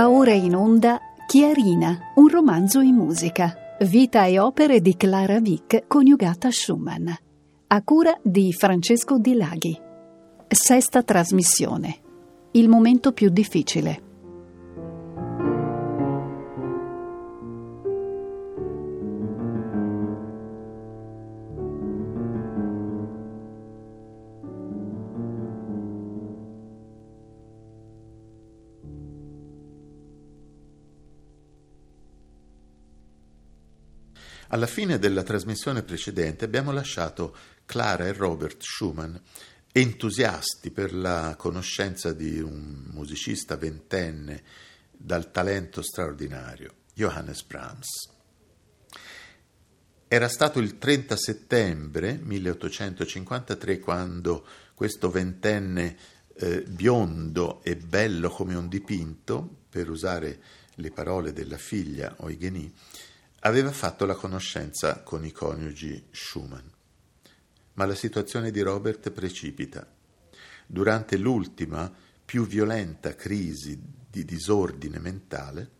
Va ora in onda Chiarina, un romanzo in musica. Vita e opere di Clara Vick coniugata a Schumann. A cura di Francesco Di Laghi. Sesta trasmissione. Il momento più difficile. Alla fine della trasmissione precedente abbiamo lasciato Clara e Robert Schumann entusiasti per la conoscenza di un musicista ventenne dal talento straordinario, Johannes Brahms. Era stato il 30 settembre 1853 quando questo ventenne eh, biondo e bello come un dipinto, per usare le parole della figlia Eugenie, aveva fatto la conoscenza con i coniugi Schumann. Ma la situazione di Robert precipita. Durante l'ultima, più violenta crisi di disordine mentale,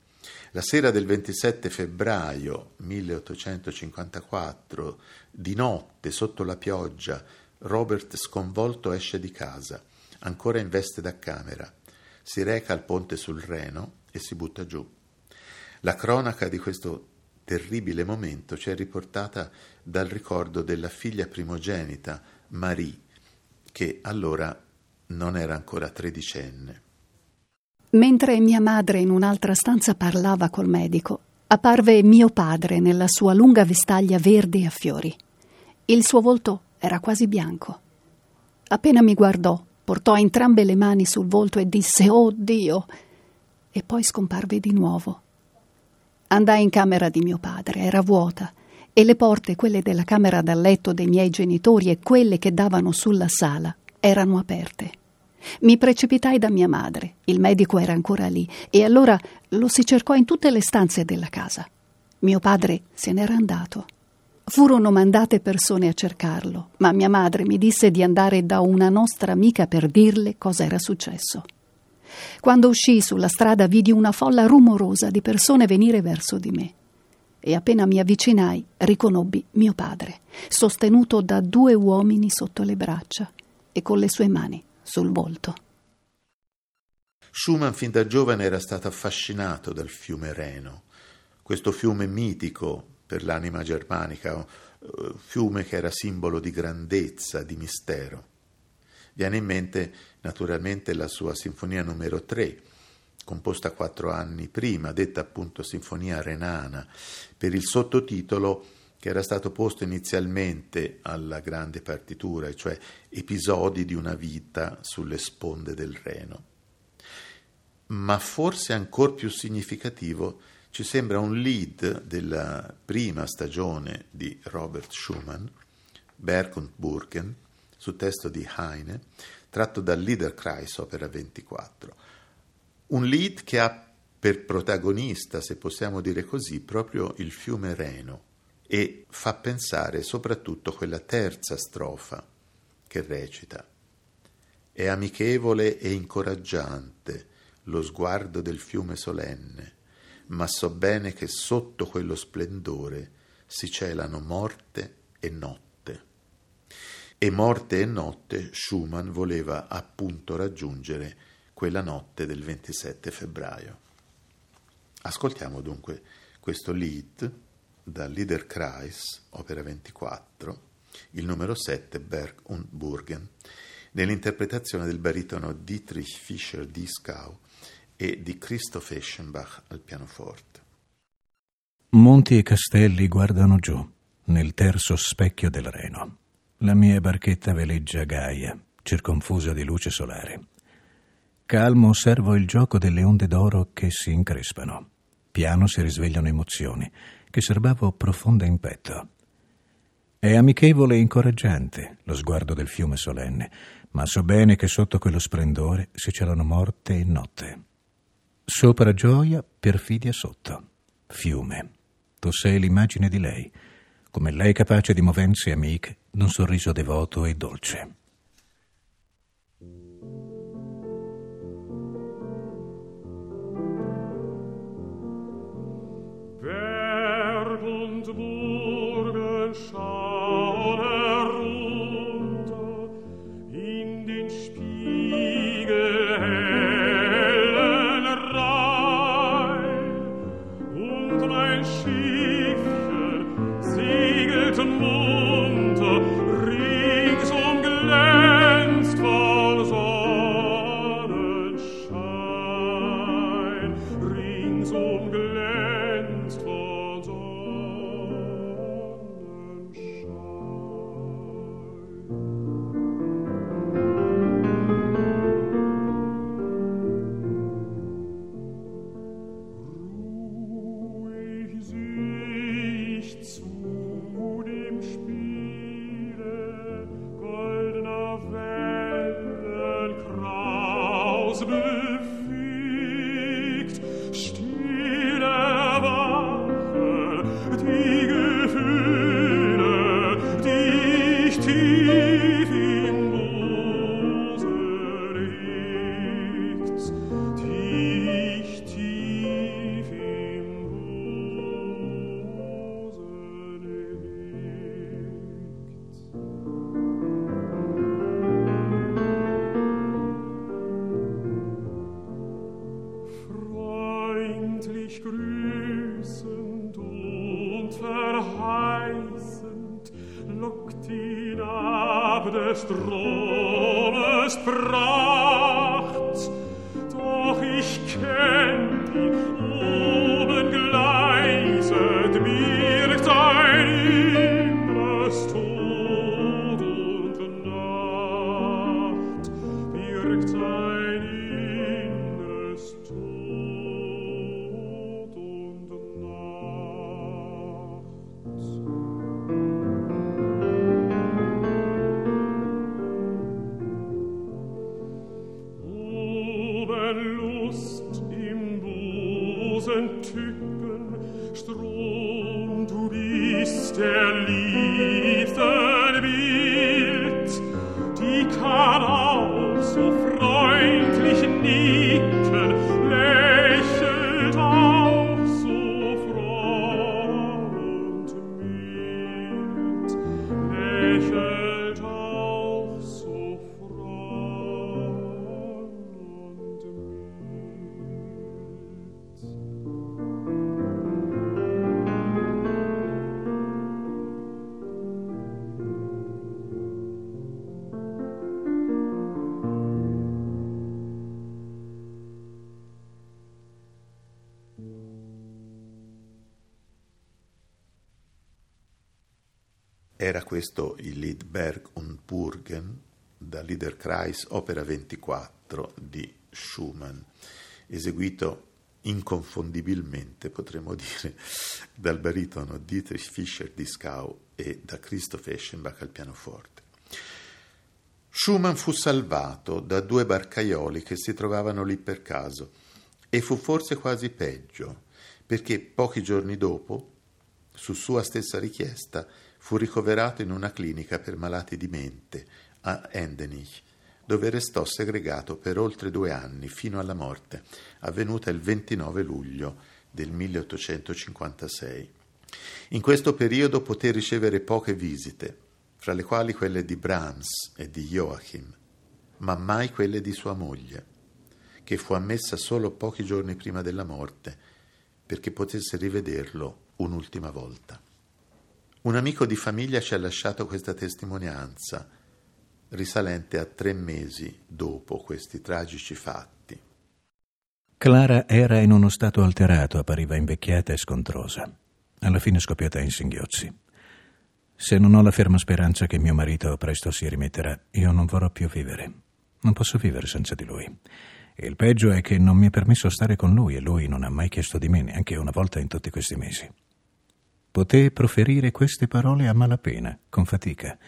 la sera del 27 febbraio 1854, di notte, sotto la pioggia, Robert sconvolto esce di casa, ancora in veste da camera, si reca al ponte sul Reno e si butta giù. La cronaca di questo terribile momento ci è riportata dal ricordo della figlia primogenita, Marie, che allora non era ancora tredicenne. Mentre mia madre in un'altra stanza parlava col medico, apparve mio padre nella sua lunga vestaglia verde a fiori. Il suo volto era quasi bianco. Appena mi guardò, portò entrambe le mani sul volto e disse Oh Dio! E poi scomparve di nuovo. Andai in camera di mio padre, era vuota, e le porte, quelle della camera da letto dei miei genitori e quelle che davano sulla sala, erano aperte. Mi precipitai da mia madre, il medico era ancora lì, e allora lo si cercò in tutte le stanze della casa. Mio padre se n'era andato. Furono mandate persone a cercarlo, ma mia madre mi disse di andare da una nostra amica per dirle cosa era successo. Quando uscii sulla strada vidi una folla rumorosa di persone venire verso di me. E appena mi avvicinai, riconobbi mio padre, sostenuto da due uomini sotto le braccia e con le sue mani sul volto. Schumann fin da giovane era stato affascinato dal fiume Reno, questo fiume mitico per l'anima germanica, eh, fiume che era simbolo di grandezza, di mistero. Viene in mente naturalmente la sua sinfonia numero 3, composta quattro anni prima, detta appunto Sinfonia Renana, per il sottotitolo che era stato posto inizialmente alla grande partitura, cioè episodi di una vita sulle sponde del Reno. Ma forse ancora più significativo ci sembra un lead della prima stagione di Robert Schumann, Berg und Burgen, su testo di Heine, tratto dal Liederkreis opera 24. Un lead che ha per protagonista, se possiamo dire così, proprio il fiume Reno e fa pensare soprattutto quella terza strofa che recita È amichevole e incoraggiante lo sguardo del fiume solenne, ma so bene che sotto quello splendore si celano morte e notte. E morte e notte Schumann voleva appunto raggiungere quella notte del 27 febbraio. Ascoltiamo dunque questo lead dal Liederkreis, opera 24, il numero 7, Berg und Burgen, nell'interpretazione del baritono Dietrich Fischer-Dieskau e di Christoph Eschenbach al pianoforte. Monti e castelli guardano giù, nel terzo specchio del Reno. La mia barchetta veleggia gaia, circonfusa di luce solare. Calmo osservo il gioco delle onde d'oro che si increspano. Piano si risvegliano emozioni che serbavo profonde in petto. È amichevole e incoraggiante lo sguardo del fiume solenne, ma so bene che sotto quello splendore si celano morte e notte. Sopra gioia, perfidia sotto. Fiume. Tu sei l'immagine di lei come lei capace di movenze amiche d'un sorriso devoto e dolce. Berg und Burgen schauen questo il Liedberg und Burgen da Liederkreis Opera 24 di Schumann, eseguito inconfondibilmente, potremmo dire, dal baritono Dietrich Fischer-Dieskau e da Christoph Eschenbach al pianoforte. Schumann fu salvato da due barcaioli che si trovavano lì per caso e fu forse quasi peggio, perché pochi giorni dopo, su sua stessa richiesta, fu ricoverato in una clinica per malati di mente a Endenich, dove restò segregato per oltre due anni fino alla morte, avvenuta il 29 luglio del 1856. In questo periodo poté ricevere poche visite, fra le quali quelle di Brahms e di Joachim, ma mai quelle di sua moglie, che fu ammessa solo pochi giorni prima della morte, perché potesse rivederlo un'ultima volta. Un amico di famiglia ci ha lasciato questa testimonianza, risalente a tre mesi dopo questi tragici fatti. Clara era in uno stato alterato, appariva invecchiata e scontrosa. Alla fine scoppiata in singhiozzi. Se non ho la ferma speranza che mio marito presto si rimetterà, io non vorrò più vivere. Non posso vivere senza di lui. Il peggio è che non mi è permesso stare con lui e lui non ha mai chiesto di me neanche una volta in tutti questi mesi. Poté proferire queste parole a malapena, con fatica,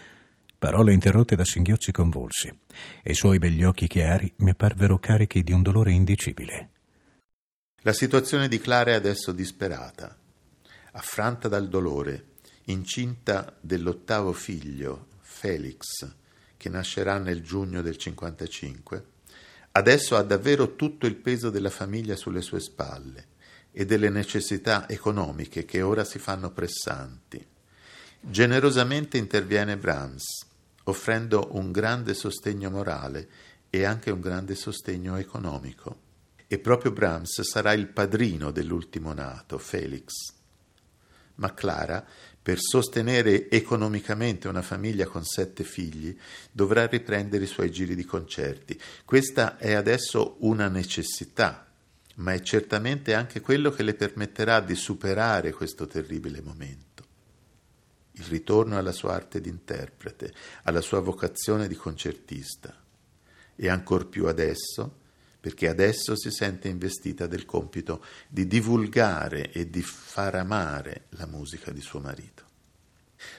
parole interrotte da singhiozzi convulsi, e i suoi begli occhi chiari mi apparvero carichi di un dolore indicibile. La situazione di Clara è adesso disperata. Affranta dal dolore, incinta dell'ottavo figlio, Felix, che nascerà nel giugno del 55, adesso ha davvero tutto il peso della famiglia sulle sue spalle e delle necessità economiche che ora si fanno pressanti. Generosamente interviene Brahms, offrendo un grande sostegno morale e anche un grande sostegno economico. E proprio Brahms sarà il padrino dell'ultimo nato, Felix. Ma Clara, per sostenere economicamente una famiglia con sette figli, dovrà riprendere i suoi giri di concerti. Questa è adesso una necessità, ma è certamente anche quello che le permetterà di superare questo terribile momento. Il ritorno alla sua arte di interprete, alla sua vocazione di concertista e ancor più adesso, perché adesso si sente investita del compito di divulgare e di far amare la musica di suo marito.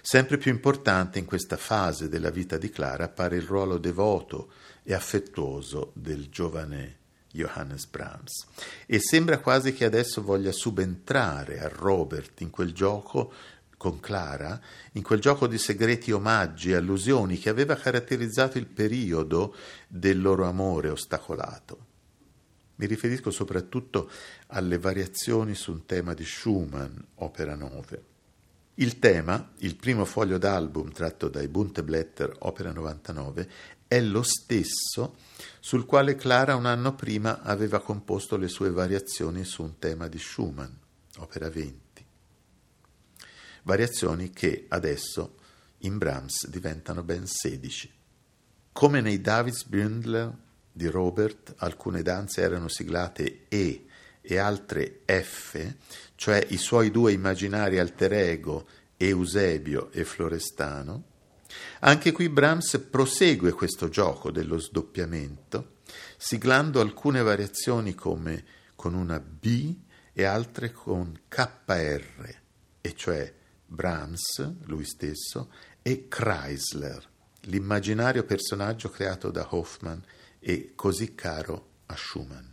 Sempre più importante in questa fase della vita di Clara appare il ruolo devoto e affettuoso del giovane Johannes Brahms e sembra quasi che adesso voglia subentrare a Robert in quel gioco con Clara, in quel gioco di segreti omaggi e allusioni che aveva caratterizzato il periodo del loro amore ostacolato. Mi riferisco soprattutto alle variazioni su un tema di Schumann, opera 9. Il tema, il primo foglio d'album tratto dai Bunte Blätter, opera 99, è lo stesso sul quale Clara un anno prima aveva composto le sue variazioni su un tema di Schumann, opera 20. Variazioni che adesso in Brahms diventano ben 16. Come nei Davids Bündler di Robert, alcune danze erano siglate E e altre F, cioè i suoi due immaginari alter ego, Eusebio e Florestano, anche qui Brahms prosegue questo gioco dello sdoppiamento, siglando alcune variazioni come con una B e altre con KR, e cioè Brahms, lui stesso, e Chrysler, l'immaginario personaggio creato da Hoffman e così caro a Schumann.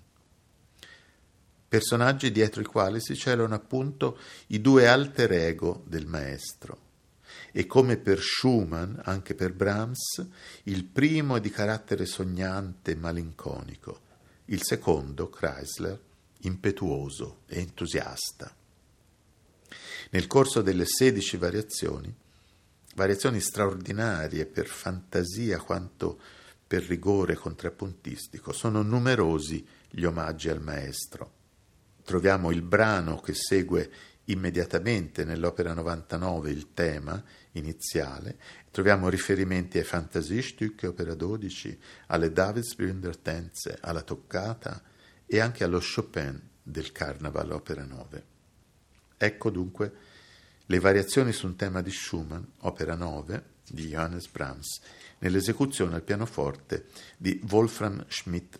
Personaggi dietro i quali si celano appunto i due alter ego del maestro. E come per Schumann, anche per Brahms, il primo è di carattere sognante e malinconico, il secondo, Chrysler, impetuoso e entusiasta. Nel corso delle sedici variazioni, variazioni straordinarie per fantasia quanto per rigore contrappuntistico, sono numerosi gli omaggi al maestro. Troviamo il brano che segue immediatamente nell'opera 99 il tema iniziale, troviamo riferimenti ai Fantasiestücke, opera 12, alle Davidsbühner Tänze, alla Toccata e anche allo Chopin del Carnaval, opera 9. Ecco dunque le variazioni su un tema di Schumann, opera 9, di Johannes Brahms, nell'esecuzione al pianoforte di Wolfram Schmidt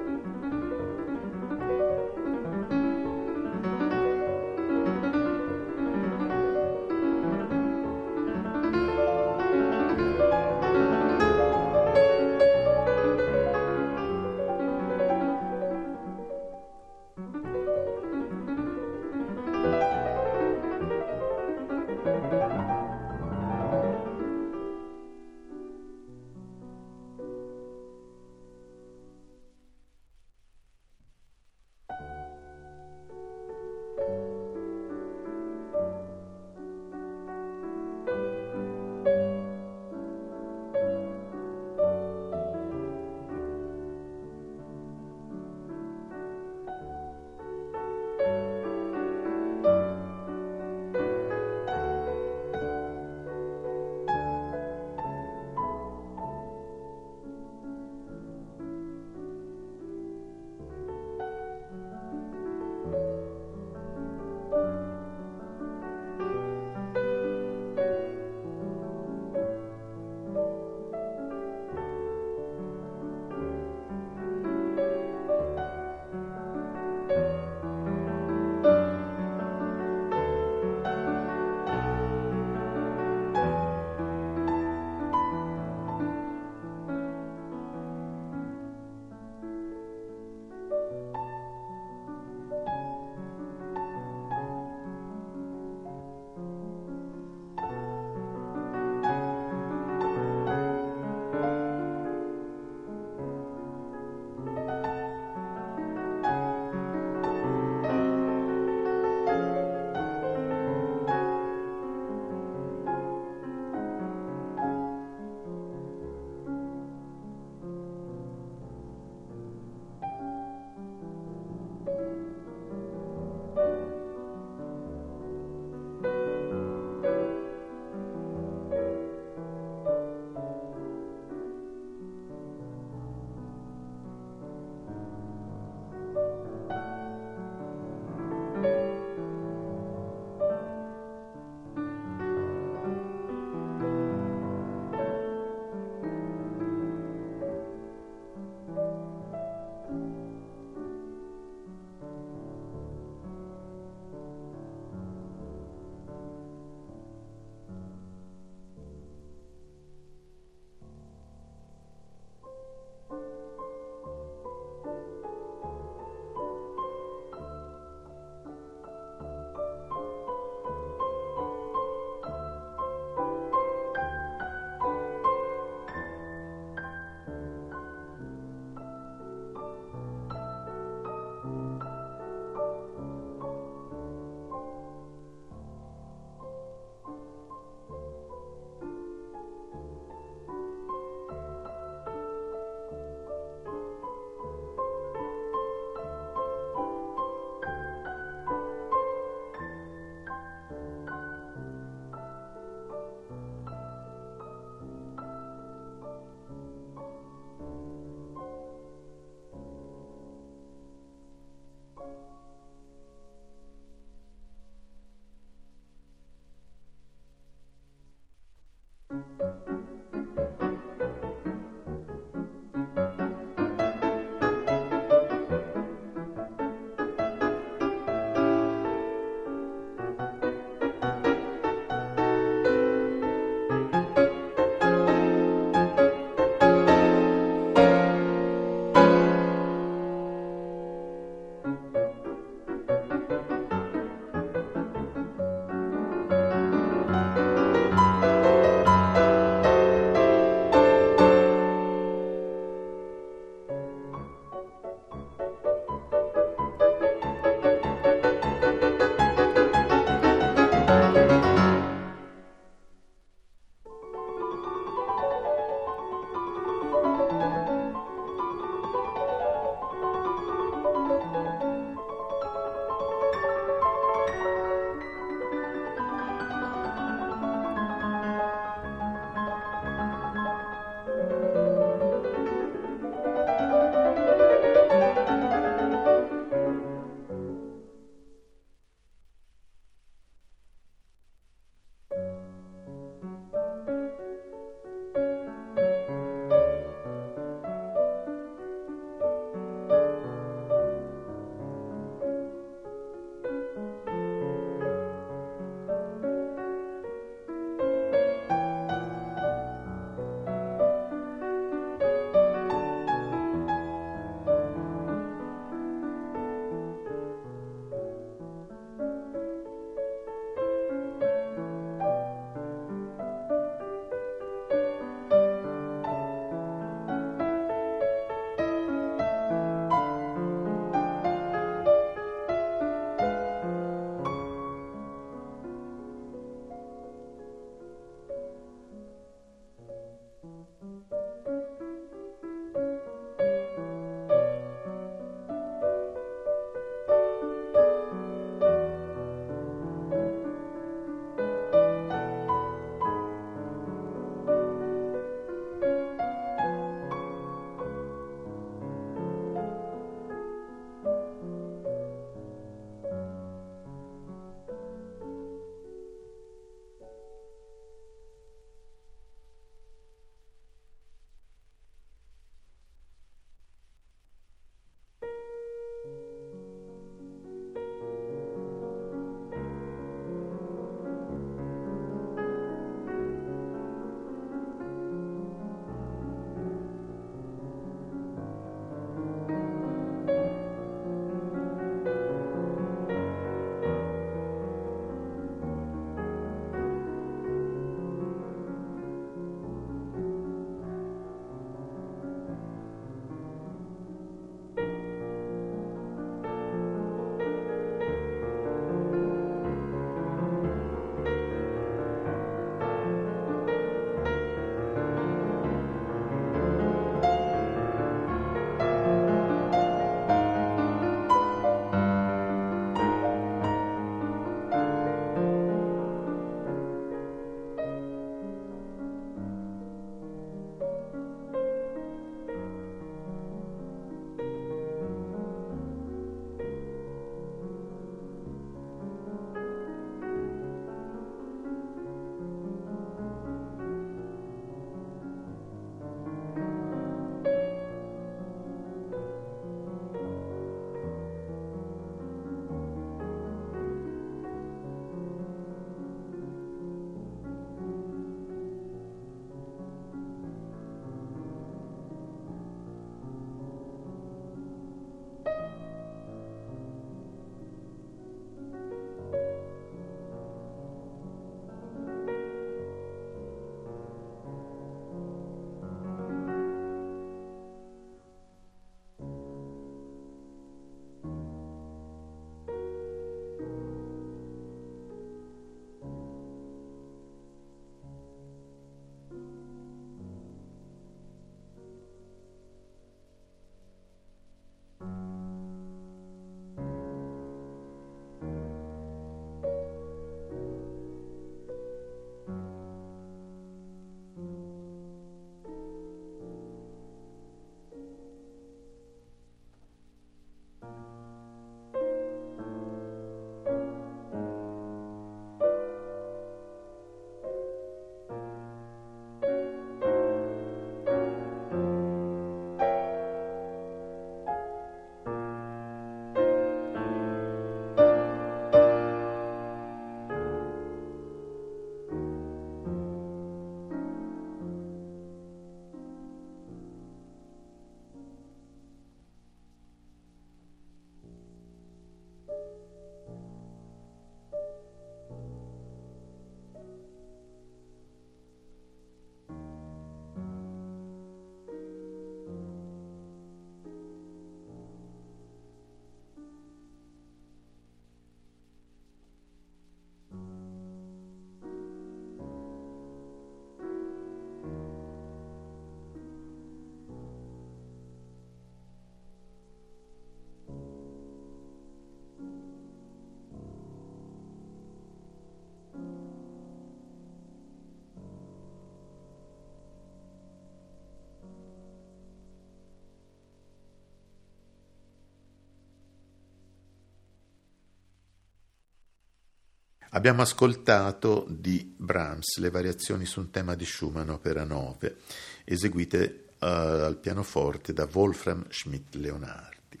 Abbiamo ascoltato di Brahms le variazioni su un tema di Schumann, opera 9, eseguite uh, al pianoforte da Wolfram Schmidt-Leonardi.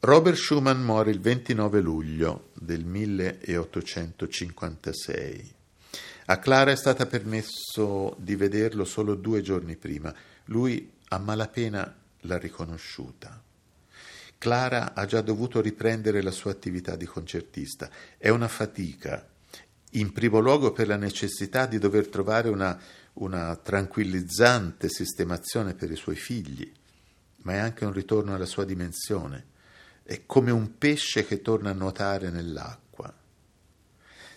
Robert Schumann muore il 29 luglio del 1856. A Clara è stata permesso di vederlo solo due giorni prima. Lui a malapena l'ha riconosciuta. Clara ha già dovuto riprendere la sua attività di concertista. È una fatica, in primo luogo per la necessità di dover trovare una, una tranquillizzante sistemazione per i suoi figli, ma è anche un ritorno alla sua dimensione. È come un pesce che torna a nuotare nell'acqua.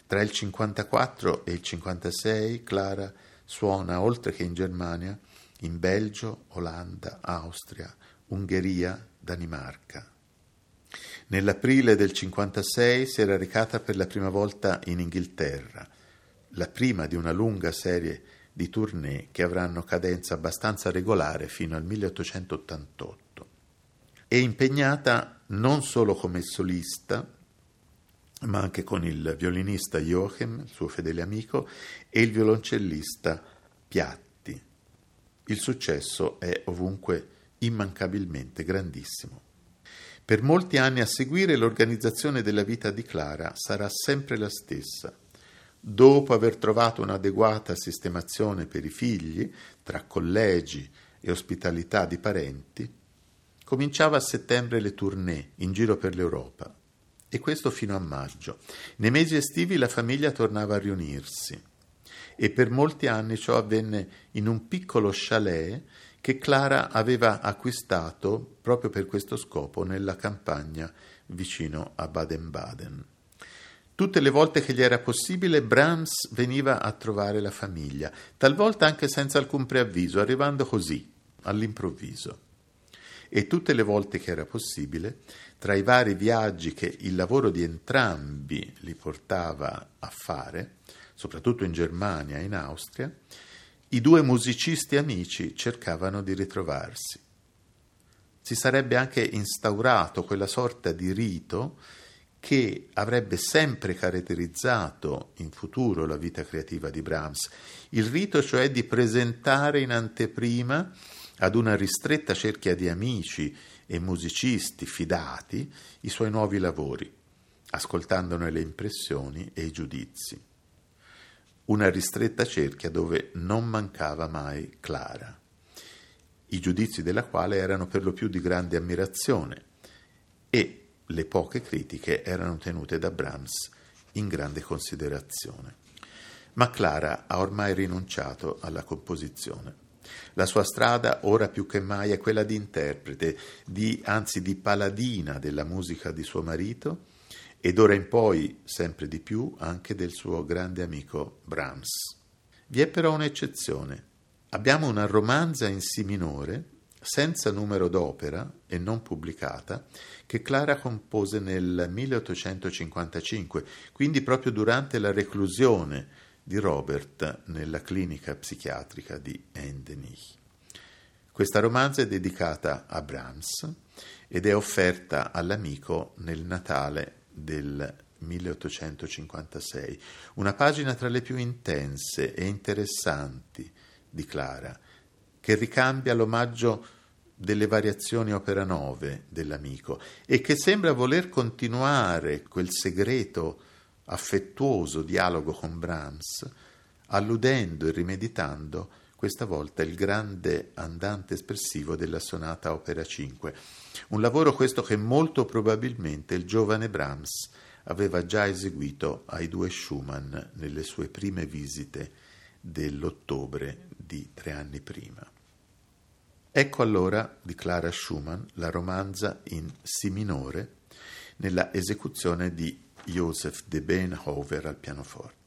Tra il 54 e il 56 Clara suona, oltre che in Germania, in Belgio, Olanda, Austria, Ungheria, Danimarca. Nell'aprile del 56 si era recata per la prima volta in Inghilterra, la prima di una lunga serie di tournée che avranno cadenza abbastanza regolare fino al 1888. È impegnata non solo come solista, ma anche con il violinista Joachim, suo fedele amico, e il violoncellista Piatti. Il successo è ovunque immancabilmente grandissimo. Per molti anni a seguire l'organizzazione della vita di Clara sarà sempre la stessa. Dopo aver trovato un'adeguata sistemazione per i figli, tra collegi e ospitalità di parenti, cominciava a settembre le tournée in giro per l'Europa e questo fino a maggio. Nei mesi estivi la famiglia tornava a riunirsi e per molti anni ciò avvenne in un piccolo chalet che Clara aveva acquistato proprio per questo scopo nella campagna vicino a Baden-Baden. Tutte le volte che gli era possibile, Brahms veniva a trovare la famiglia, talvolta anche senza alcun preavviso, arrivando così, all'improvviso. E tutte le volte che era possibile, tra i vari viaggi che il lavoro di entrambi li portava a fare, soprattutto in Germania e in Austria, i due musicisti amici cercavano di ritrovarsi. Si sarebbe anche instaurato quella sorta di rito che avrebbe sempre caratterizzato in futuro la vita creativa di Brahms, il rito cioè di presentare in anteprima ad una ristretta cerchia di amici e musicisti fidati i suoi nuovi lavori, ascoltandone le impressioni e i giudizi una ristretta cerchia dove non mancava mai Clara, i giudizi della quale erano per lo più di grande ammirazione e le poche critiche erano tenute da Brahms in grande considerazione. Ma Clara ha ormai rinunciato alla composizione. La sua strada ora più che mai è quella di interprete, di, anzi di paladina della musica di suo marito e d'ora in poi sempre di più anche del suo grande amico Brahms. Vi è però un'eccezione. Abbiamo una romanza in Si minore, senza numero d'opera e non pubblicata, che Clara compose nel 1855, quindi proprio durante la reclusione di Robert nella clinica psichiatrica di Endenich. Questa romanza è dedicata a Brahms ed è offerta all'amico nel Natale del 1856, una pagina tra le più intense e interessanti di Clara, che ricambia l'omaggio delle variazioni opera 9 dell'amico e che sembra voler continuare quel segreto affettuoso dialogo con Brahms, alludendo e rimeditando questa volta il grande andante espressivo della sonata opera 5, un lavoro questo che molto probabilmente il giovane Brahms aveva già eseguito ai due Schumann nelle sue prime visite dell'ottobre di tre anni prima. Ecco allora di Clara Schumann la romanza in Si minore nella esecuzione di Joseph de Beenhover al pianoforte.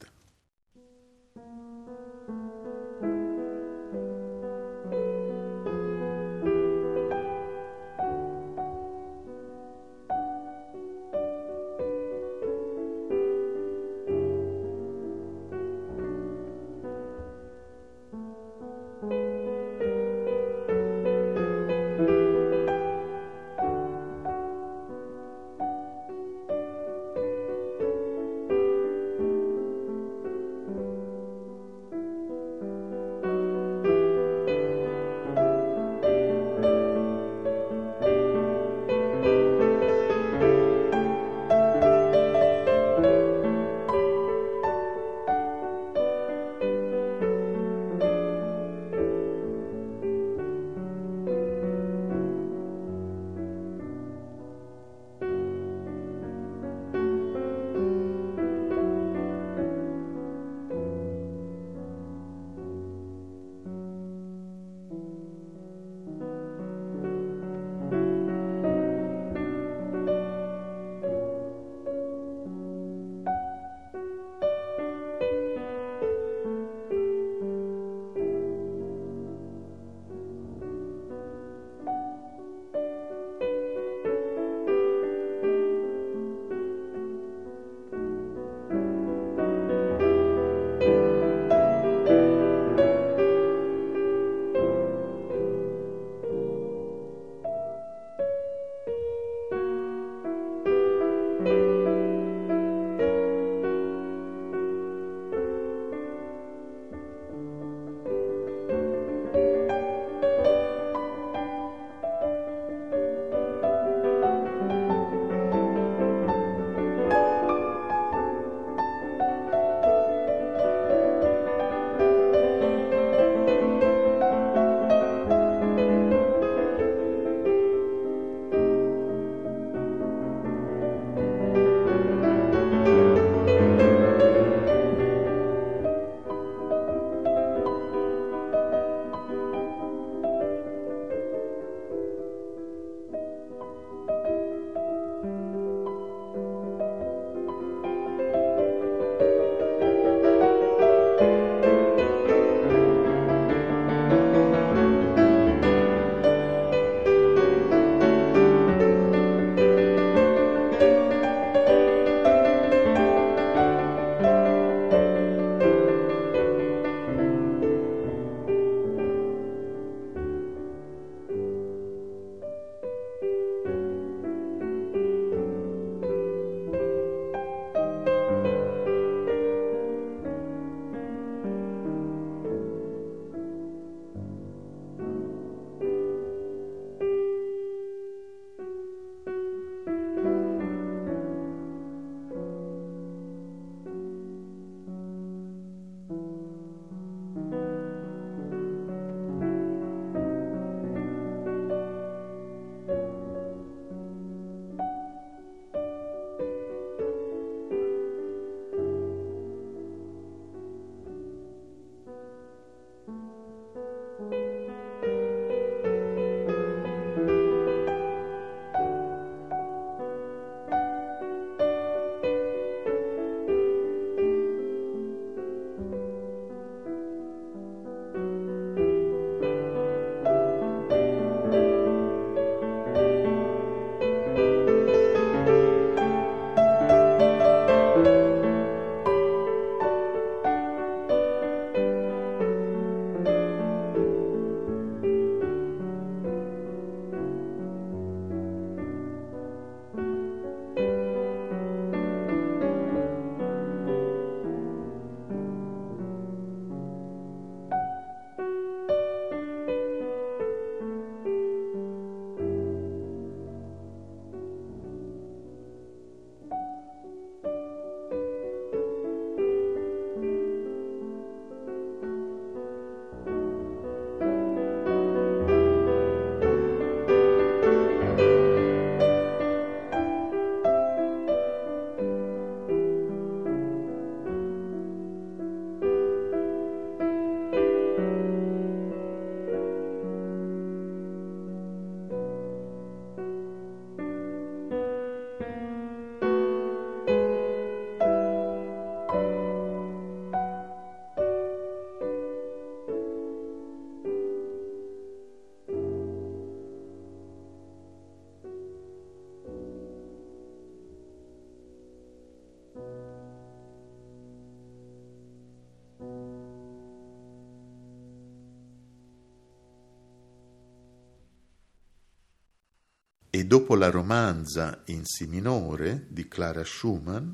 Dopo la romanza in Si minore di Clara Schumann,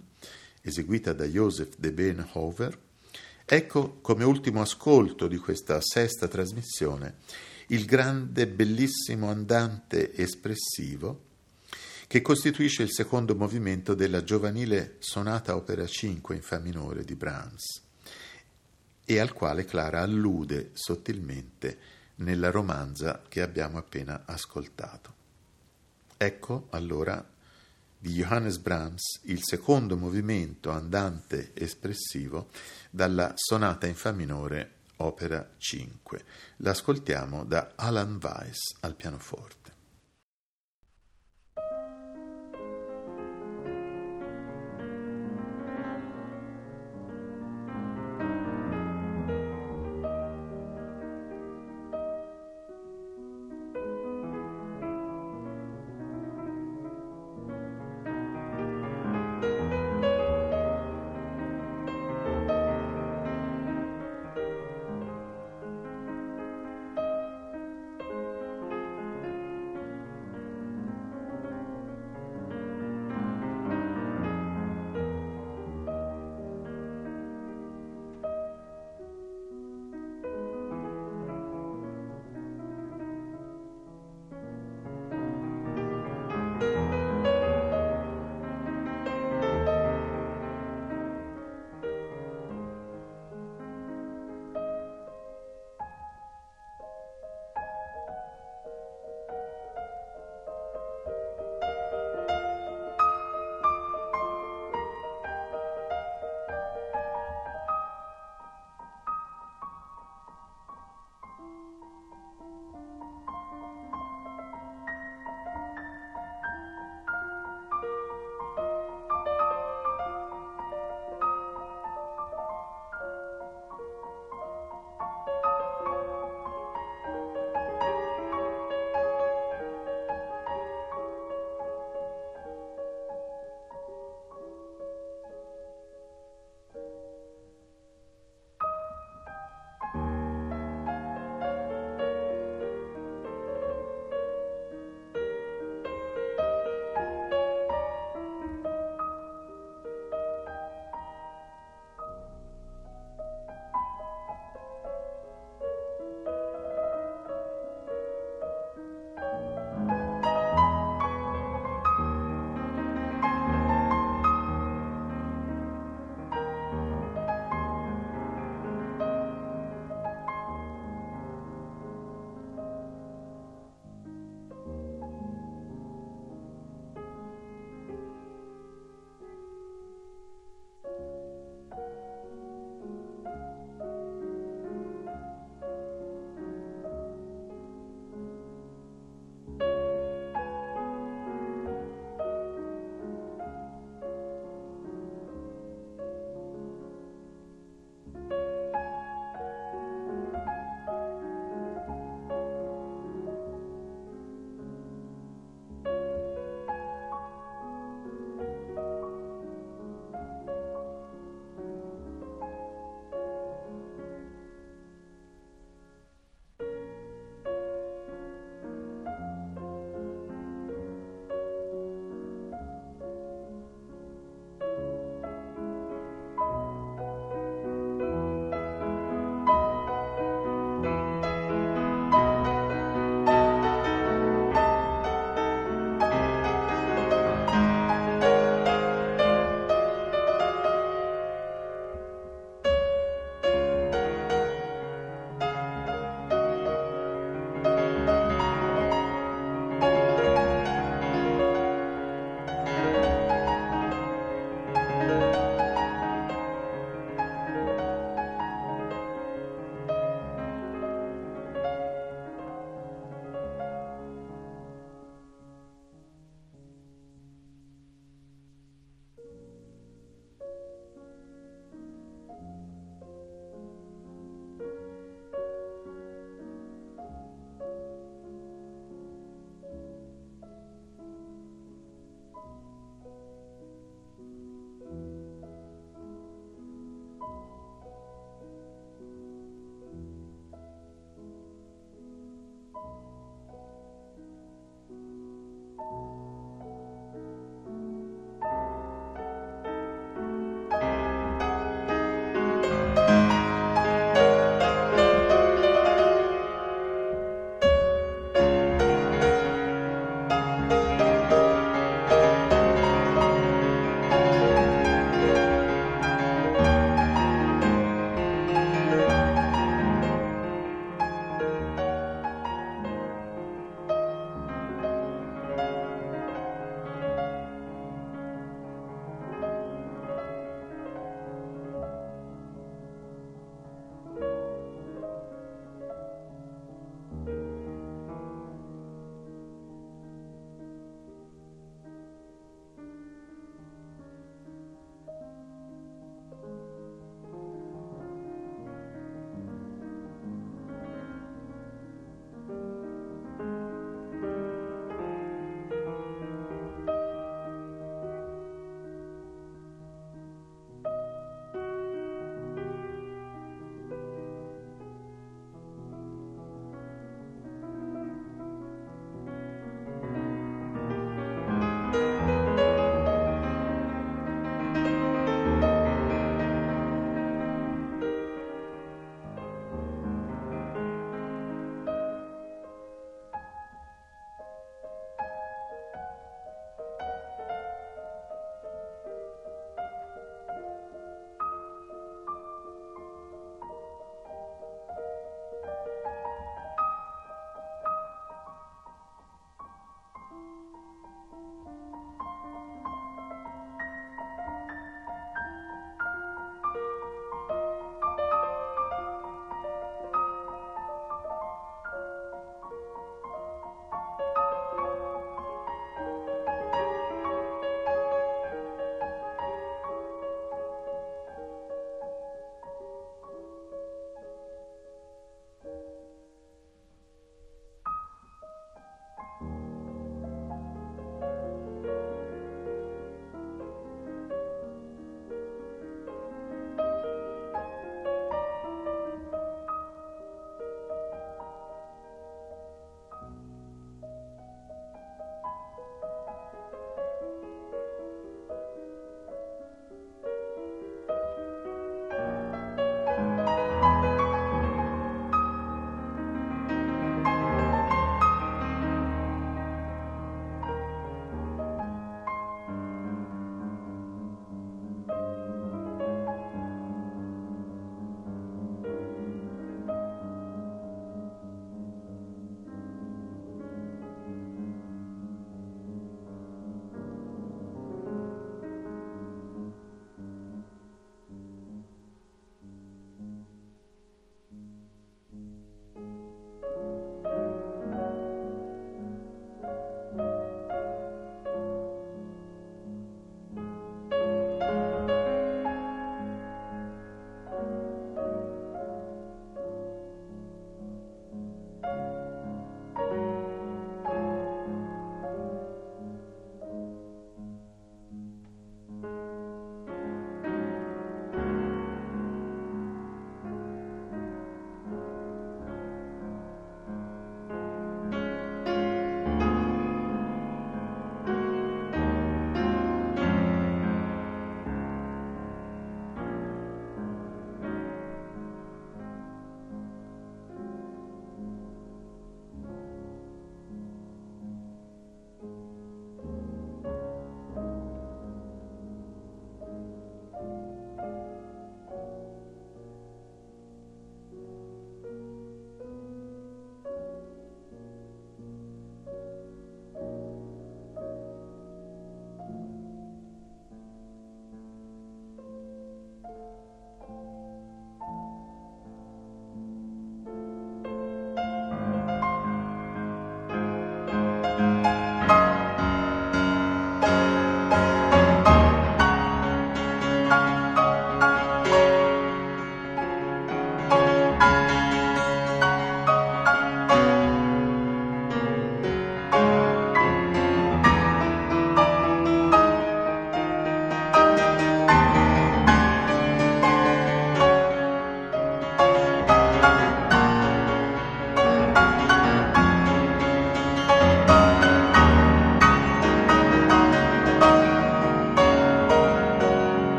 eseguita da Joseph de Beenhover, ecco come ultimo ascolto di questa sesta trasmissione il grande, bellissimo andante espressivo che costituisce il secondo movimento della giovanile sonata opera 5 in Fa minore di Brahms e al quale Clara allude sottilmente nella romanza che abbiamo appena ascoltato. Ecco allora di Johannes Brahms il secondo movimento andante espressivo dalla sonata in Fa minore opera 5. L'ascoltiamo da Alan Weiss al pianoforte.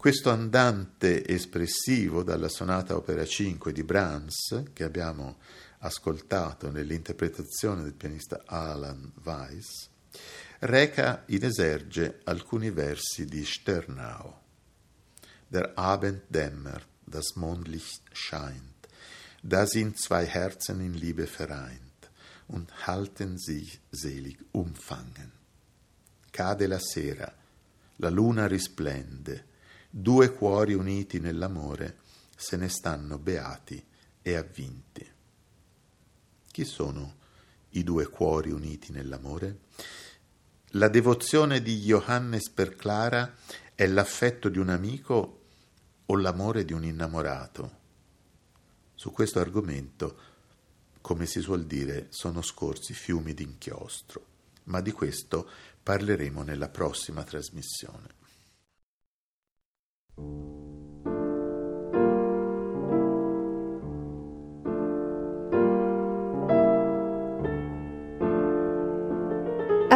Questo andante espressivo dalla sonata opera 5 di Brahms, che abbiamo ascoltato nell'interpretazione del pianista Alan Weiss, reca in eserge alcuni versi di Sternau. Der Abend dämmert, das Mondlicht scheint, da sind zwei Herzen in Liebe vereint und halten sich selig umfangen. Cade la sera, la luna risplende, due cuori uniti nell'amore se ne stanno beati e avvinti. Chi sono i due cuori uniti nell'amore? La devozione di Johannes per Clara è l'affetto di un amico o l'amore di un innamorato? Su questo argomento, come si suol dire, sono scorsi fiumi d'inchiostro, ma di questo parleremo nella prossima trasmissione.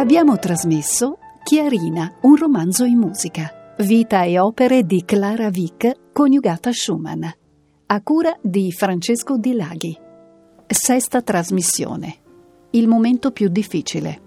Abbiamo trasmesso Chiarina, un romanzo in musica. Vita e opere di Clara Vick coniugata Schumann. A cura di Francesco Di Laghi. Sesta trasmissione. Il momento più difficile.